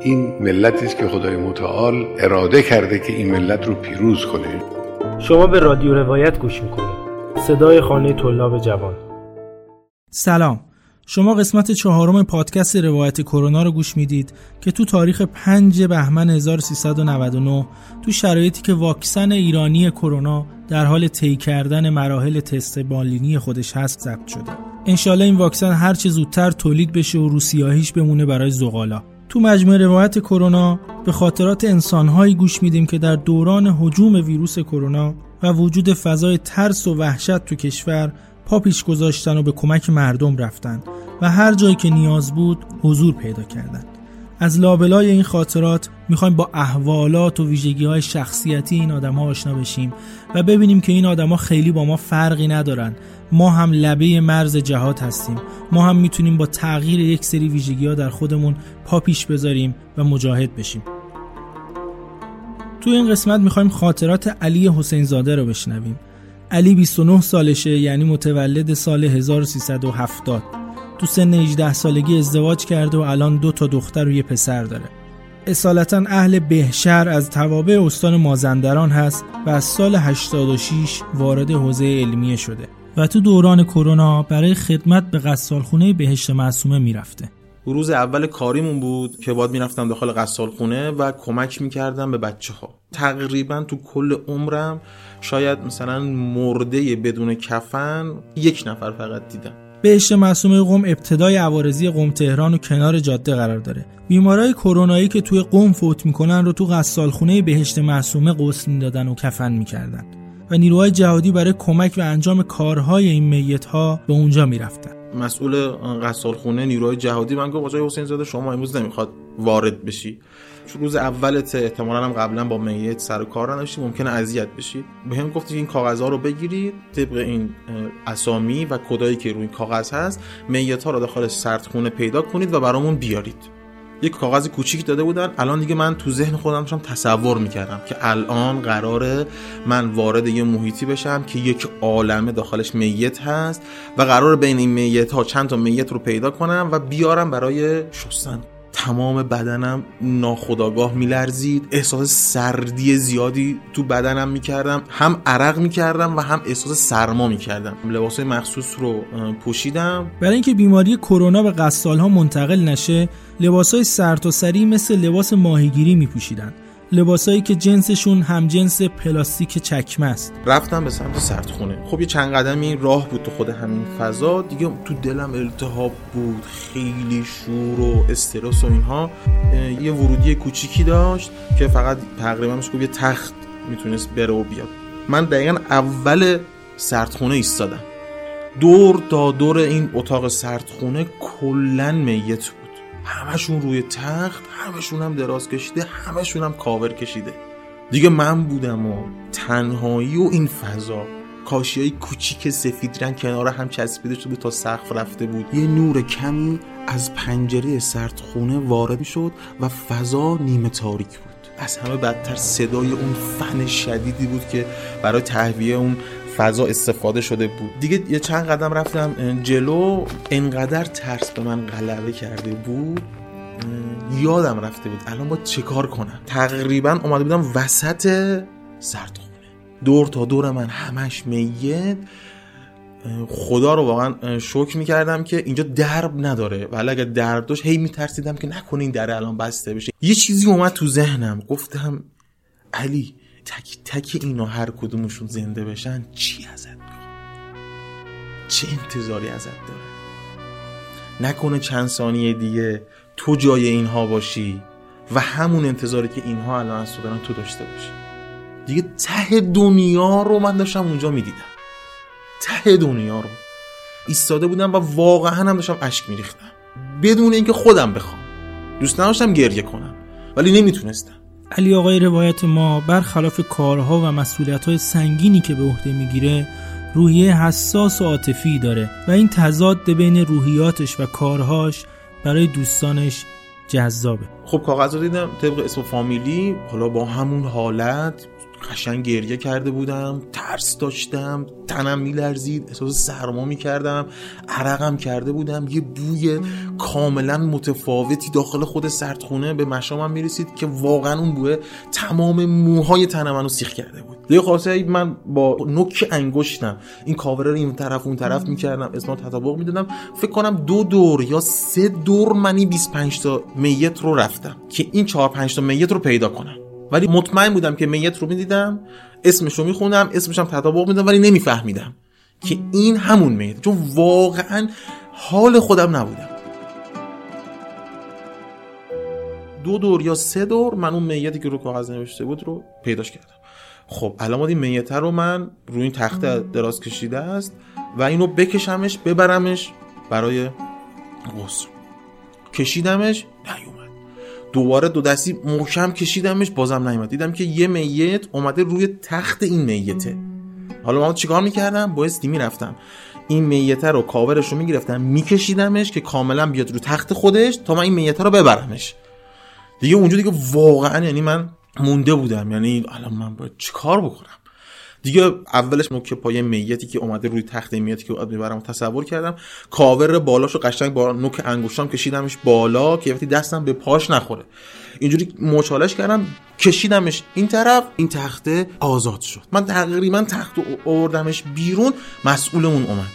این ملتی است که خدای متعال اراده کرده که این ملت رو پیروز کنه شما به رادیو روایت گوش می‌کنید صدای خانه طلاب جوان سلام شما قسمت چهارم پادکست روایت کرونا رو گوش می‌دید که تو تاریخ 5 بهمن 1399 تو شرایطی که واکسن ایرانی کرونا در حال طی کردن مراحل تست بالینی خودش هست ضبط شده. انشالله این واکسن هر چه زودتر تولید بشه و روسیاهیش بمونه برای زغالا. تو مجموعه روایت کرونا به خاطرات انسانهایی گوش میدیم که در دوران حجوم ویروس کرونا و وجود فضای ترس و وحشت تو کشور پا پیش گذاشتن و به کمک مردم رفتن و هر جایی که نیاز بود حضور پیدا کردند. از لابلای این خاطرات می‌خوایم با احوالات و ویژگی های شخصیتی این آدم ها آشنا بشیم و ببینیم که این آدما خیلی با ما فرقی ندارن ما هم لبه مرز جهات هستیم. ما هم می‌تونیم با تغییر یک سری ویژگی ها در خودمون پا پیش بذاریم و مجاهد بشیم. تو این قسمت می‌خوایم خاطرات علی حسین زاده رو بشنویم. علی 29 سالشه یعنی متولد سال 1370 تو سن 18 سالگی ازدواج کرده و الان دو تا دختر و یه پسر داره. اصالتا اهل بهشهر از توابع استان مازندران هست و از سال 86 وارد حوزه علمیه شده. و تو دوران کرونا برای خدمت به قصالخونه بهشت معصومه می‌رفته. روز اول کاریمون بود که باید می‌رفتم داخل قصال خونه و کمک می‌کردم به بچه ها تقریبا تو کل عمرم شاید مثلا مرده بدون کفن یک نفر فقط دیدم. بهشت معصومه قم ابتدای عوارضی قم تهران و کنار جاده قرار داره. بیمارای کرونایی که توی قم فوت می‌کنن رو تو قصالخونه بهشت معصومه غسل می‌دادن و کفن می‌کردن. و نیروهای جهادی برای کمک و انجام کارهای این میت ها به اونجا می‌رفتن. مسئول قصالخونه نیروهای جهادی من گفت آقای حسین زاده شما امروز نمی‌خواد وارد بشی. چون روز اولت احتمالا هم قبلا با میت سر و کار نداشتی ممکنه اذیت بشی. به هم گفتی این کاغذها رو بگیرید طبق این اسامی و کدایی که روی کاغذ هست میت ها رو داخل سردخونه پیدا کنید و برامون بیارید. یک کاغذ کوچیک داده بودن. الان دیگه من تو ذهن خودم داشتم تصور می‌کردم که الان قراره من وارد یه محیطی بشم که یک عالمه داخلش میت هست و قرار بین این میت ها چند تا میت رو پیدا کنم و بیارم برای شستن. تمام بدنم ناخداگاه میلرزید. احساس سردی زیادی تو بدنم می‌کردم. هم عرق می‌کردم و هم احساس سرما می‌کردم. لباس مخصوص رو پوشیدم. برای اینکه بیماری کرونا به قصال ها منتقل نشه لباس های سرتاسری مثل لباس ماهیگیری میپوشیدن. لباسایی که جنسشون هم جنس پلاستیک چکمه است. رفتم به سمت سردخونه. خب یه چند قدمی راه بود تو خود همین فضا. دیگه تو دلم التهاب بود. خیلی شور و استرس و اینها. یه ورودی کوچیکی داشت که فقط تقریبا میشه یه تخت می‌تونست بره و بیاد. من دقیقا اول سردخونه ایستادم. دور تا دور این اتاق سردخونه کلا میت همشون روی تخت همشون هم دراز کشیده همشون هم کاور کشیده. دیگه من بودم و تنهایی و این فضا. کاشی های کوچیک سفید رنگ کنار هم چسبیده شده بود تا سقف رفته بود. یه نور کمی از پنجره سردخونه وارد شد و فضا نیمه تاریک بود. از همه بدتر صدای اون فن شدیدی بود که برای تهویه اون فضا استفاده شده بود. دیگه یه چند قدم رفتم جلو انقدر ترس به من غلبه کرده بود یادم رفته بود الان با چه کار کنم. تقریبا اومده بودم وسط سردخونه. دور تا دور من همش میت. خدا رو واقعا شکر می‌کردم که اینجا درب نداره. ولی اگر درب داشت هی میترسیدم که نکنه این در الان بسته بشه. یه چیزی اومد تو ذهنم. گفتم علی تک تک اینا هر کدومشون زنده بشن چی ازت می‌خواد چه انتظاری ازت داره نکنه چند ثانیه دیگه تو جای اینها باشی و همون انتظاری که اینها الان از تو دارن تو داشته باشی. دیگه ته دنیا رو من داشتم اونجا می‌دیدم. ته دنیا رو. ایستاده بودم و واقعا هم داشتم اشک میریختم. بدون اینکه خودم بخوام. دوست نداشتم گریه کنم. ولی نمی‌تونستم. علی آقای روایت ما برخلاف کارها و مسئولیت‌های سنگینی که به عهده می‌گیره روحیه حساس و عاطفی داره و این تضاد بین روحیاتش و کارهاش برای دوستانش جذابه. خب کاغذ رو دیدم طبق اسم فامیلی حالا با همون حالت قشنگ گریه کرده بودم ترس داشتم تنم میلرزید احساس سرما می‌کردم عرقم کرده بودم یه بوی کاملا متفاوتی داخل خود سردخونه به مشامم می‌رسید که واقعا اون بوه تمام موهای تن منو سیخ کرده بود. یه خاصه من با نوک انگشتم این کاوره رو این طرف اون طرف می‌کردم اسم تطابق می‌دادم فکر کنم دو دور یا سه دور منی 25 تا میت رو رفتم که این 4 5 تا میت رو پیدا کنم. ولی مطمئن بودم که میت رو می‌دیدم اسمش رو میخوندم اسمش هم تطابق میدم ولی نمیفهمیدم که این همون میت. چون واقعا حال خودم نبودم. دو دور یا سه دور من اون میتی که رو کاغذ نوشته بود رو پیداش کردم. خب الان این میت رو من روی این تخت دراز کشیده است و اینو بکشمش ببرمش برای غسل. کشیدمش نیومد دوباره دو دستی محکم کشیدمش بازم نیومد. دیدم که یه میت اومده روی تخت این میته. حالا من چیکار می‌کردم؟ بایستی می‌رفتم. این میته رو کاورش رو می‌گرفتم میکشیدمش که کاملا بیاد رو تخت خودش تا من این میته رو ببرمش. دیگه اونجا دیگه واقعا یعنی من مونده بودم. یعنی الان من باید چیکار بکنم؟ دیگه اولش نوک پای میتی که اومده روی تخت میتی که باید می‌برم تصور کردم کاور بالاشو قشنگ با نوک انگشتام کشیدمش بالا که وقتی دستم به پاش نخوره. اینجوری مچالش کردم کشیدمش این طرف این تخته آزاد شد. من تقریبا تخت آوردمش بیرون مسئول اون اومد.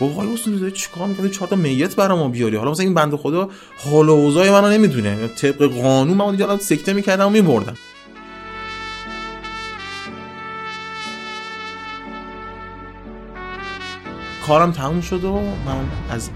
وای اصلا داری چیکار می‌کنی؟ چهار تا میت برام بیاری. حالا مثلا این بنده خدا حال و اوضاع منو نمی‌دونه. طبق قانون من دیگه سکته می‌کردم و میبردم. کارم تموم شد و من از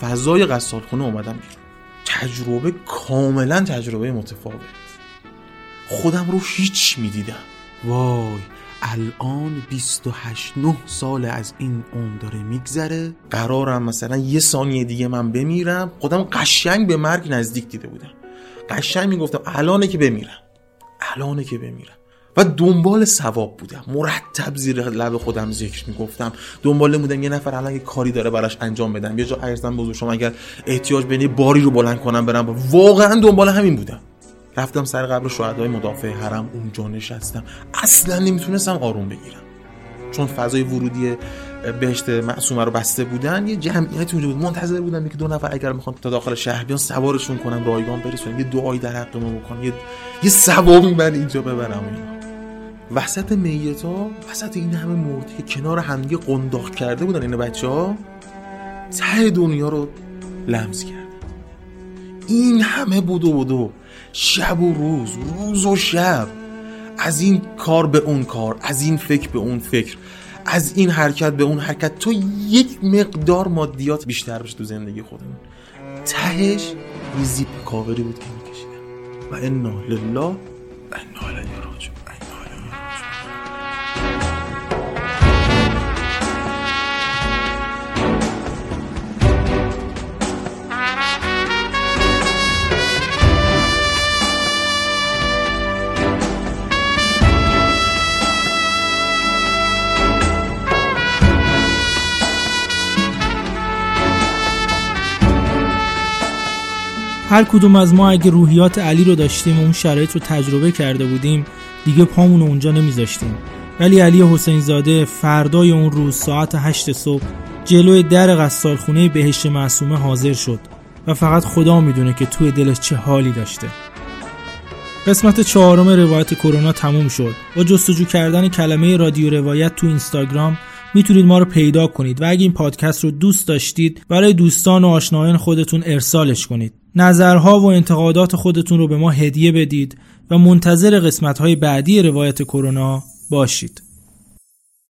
فضای قصالخونه اومدم بیرون. تجربه کاملا تجربه متفاوت. خودم رو هیچ می‌دیدم. وای الان 28 9 سال از این اون داره میگذره. قرارم مثلا یه ثانیه دیگه من بمیرم. خودم قشنگ به مرگ نزدیک دیده بودم. قشنگ می‌گفتم الانه که بمیرم. الانه که بمیرم. و دنبال ثواب بودم. مرتب زیر لب خودم ذکر می‌گفتم. دنبال بودم یه نفر الان یه کاری داره براش انجام بدم. یه جا ارزم بزرگ شما اگر احتیاج بینی باری رو بلند کنم برم واقعا دنبال همین بودم. رفتم سر قبر شهدای مدافع حرم اونجا نشستم. اصلا نمی‌تونستم آروم بگیرم. چون فضای ورودی بهشت معصومه رو بسته بودن یه جمعیت اونجا بود. منتظر بودم که دو نفر اگر می‌خوان تا داخل شهر بیان سوارشون کنم رایگان برسونم. یه دعایی در حق ما بکنم. یه یه ثوابی من اینجا ببرم. اینا وسط میتا وسط این همه مرده که کنار همدیگه قنداق کرده بودن این بچه ها ته دنیا رو لمس کرد. این همه بودو بودو شب و روز روز و شب. از این کار به اون کار از این فکر به اون فکر از این حرکت به اون حرکت. تو یک مقدار مادیات بیشتر بشه تو زندگی خودمون. تهش یه زیپ کاوری بود که میکشیدم و انا لله و انا هر کدوم از ما اگه روحیات علی رو داشتیم و اون شرایط رو تجربه کرده بودیم دیگه پامون رو اونجا نمیذاشتیم. ولی علی حسین زاده فردای اون روز ساعت هشت صبح جلوی در خونه بهشت معصومه حاضر شد و فقط خدا می‌دونه که توی دلش چه حالی داشته. قسمت چهارم روایت کرونا تموم شد با جستجو کردن کلمه رادیو روایت تو اینستاگرام می‌تونید ما رو پیدا کنید و اگه این پادکست رو دوست داشتید برای دوستان و آشنایان خودتون ارسالش کنید. نظرها و انتقادات خودتون رو به ما هدیه بدید و منتظر قسمت های بعدی روایت کرونا باشید.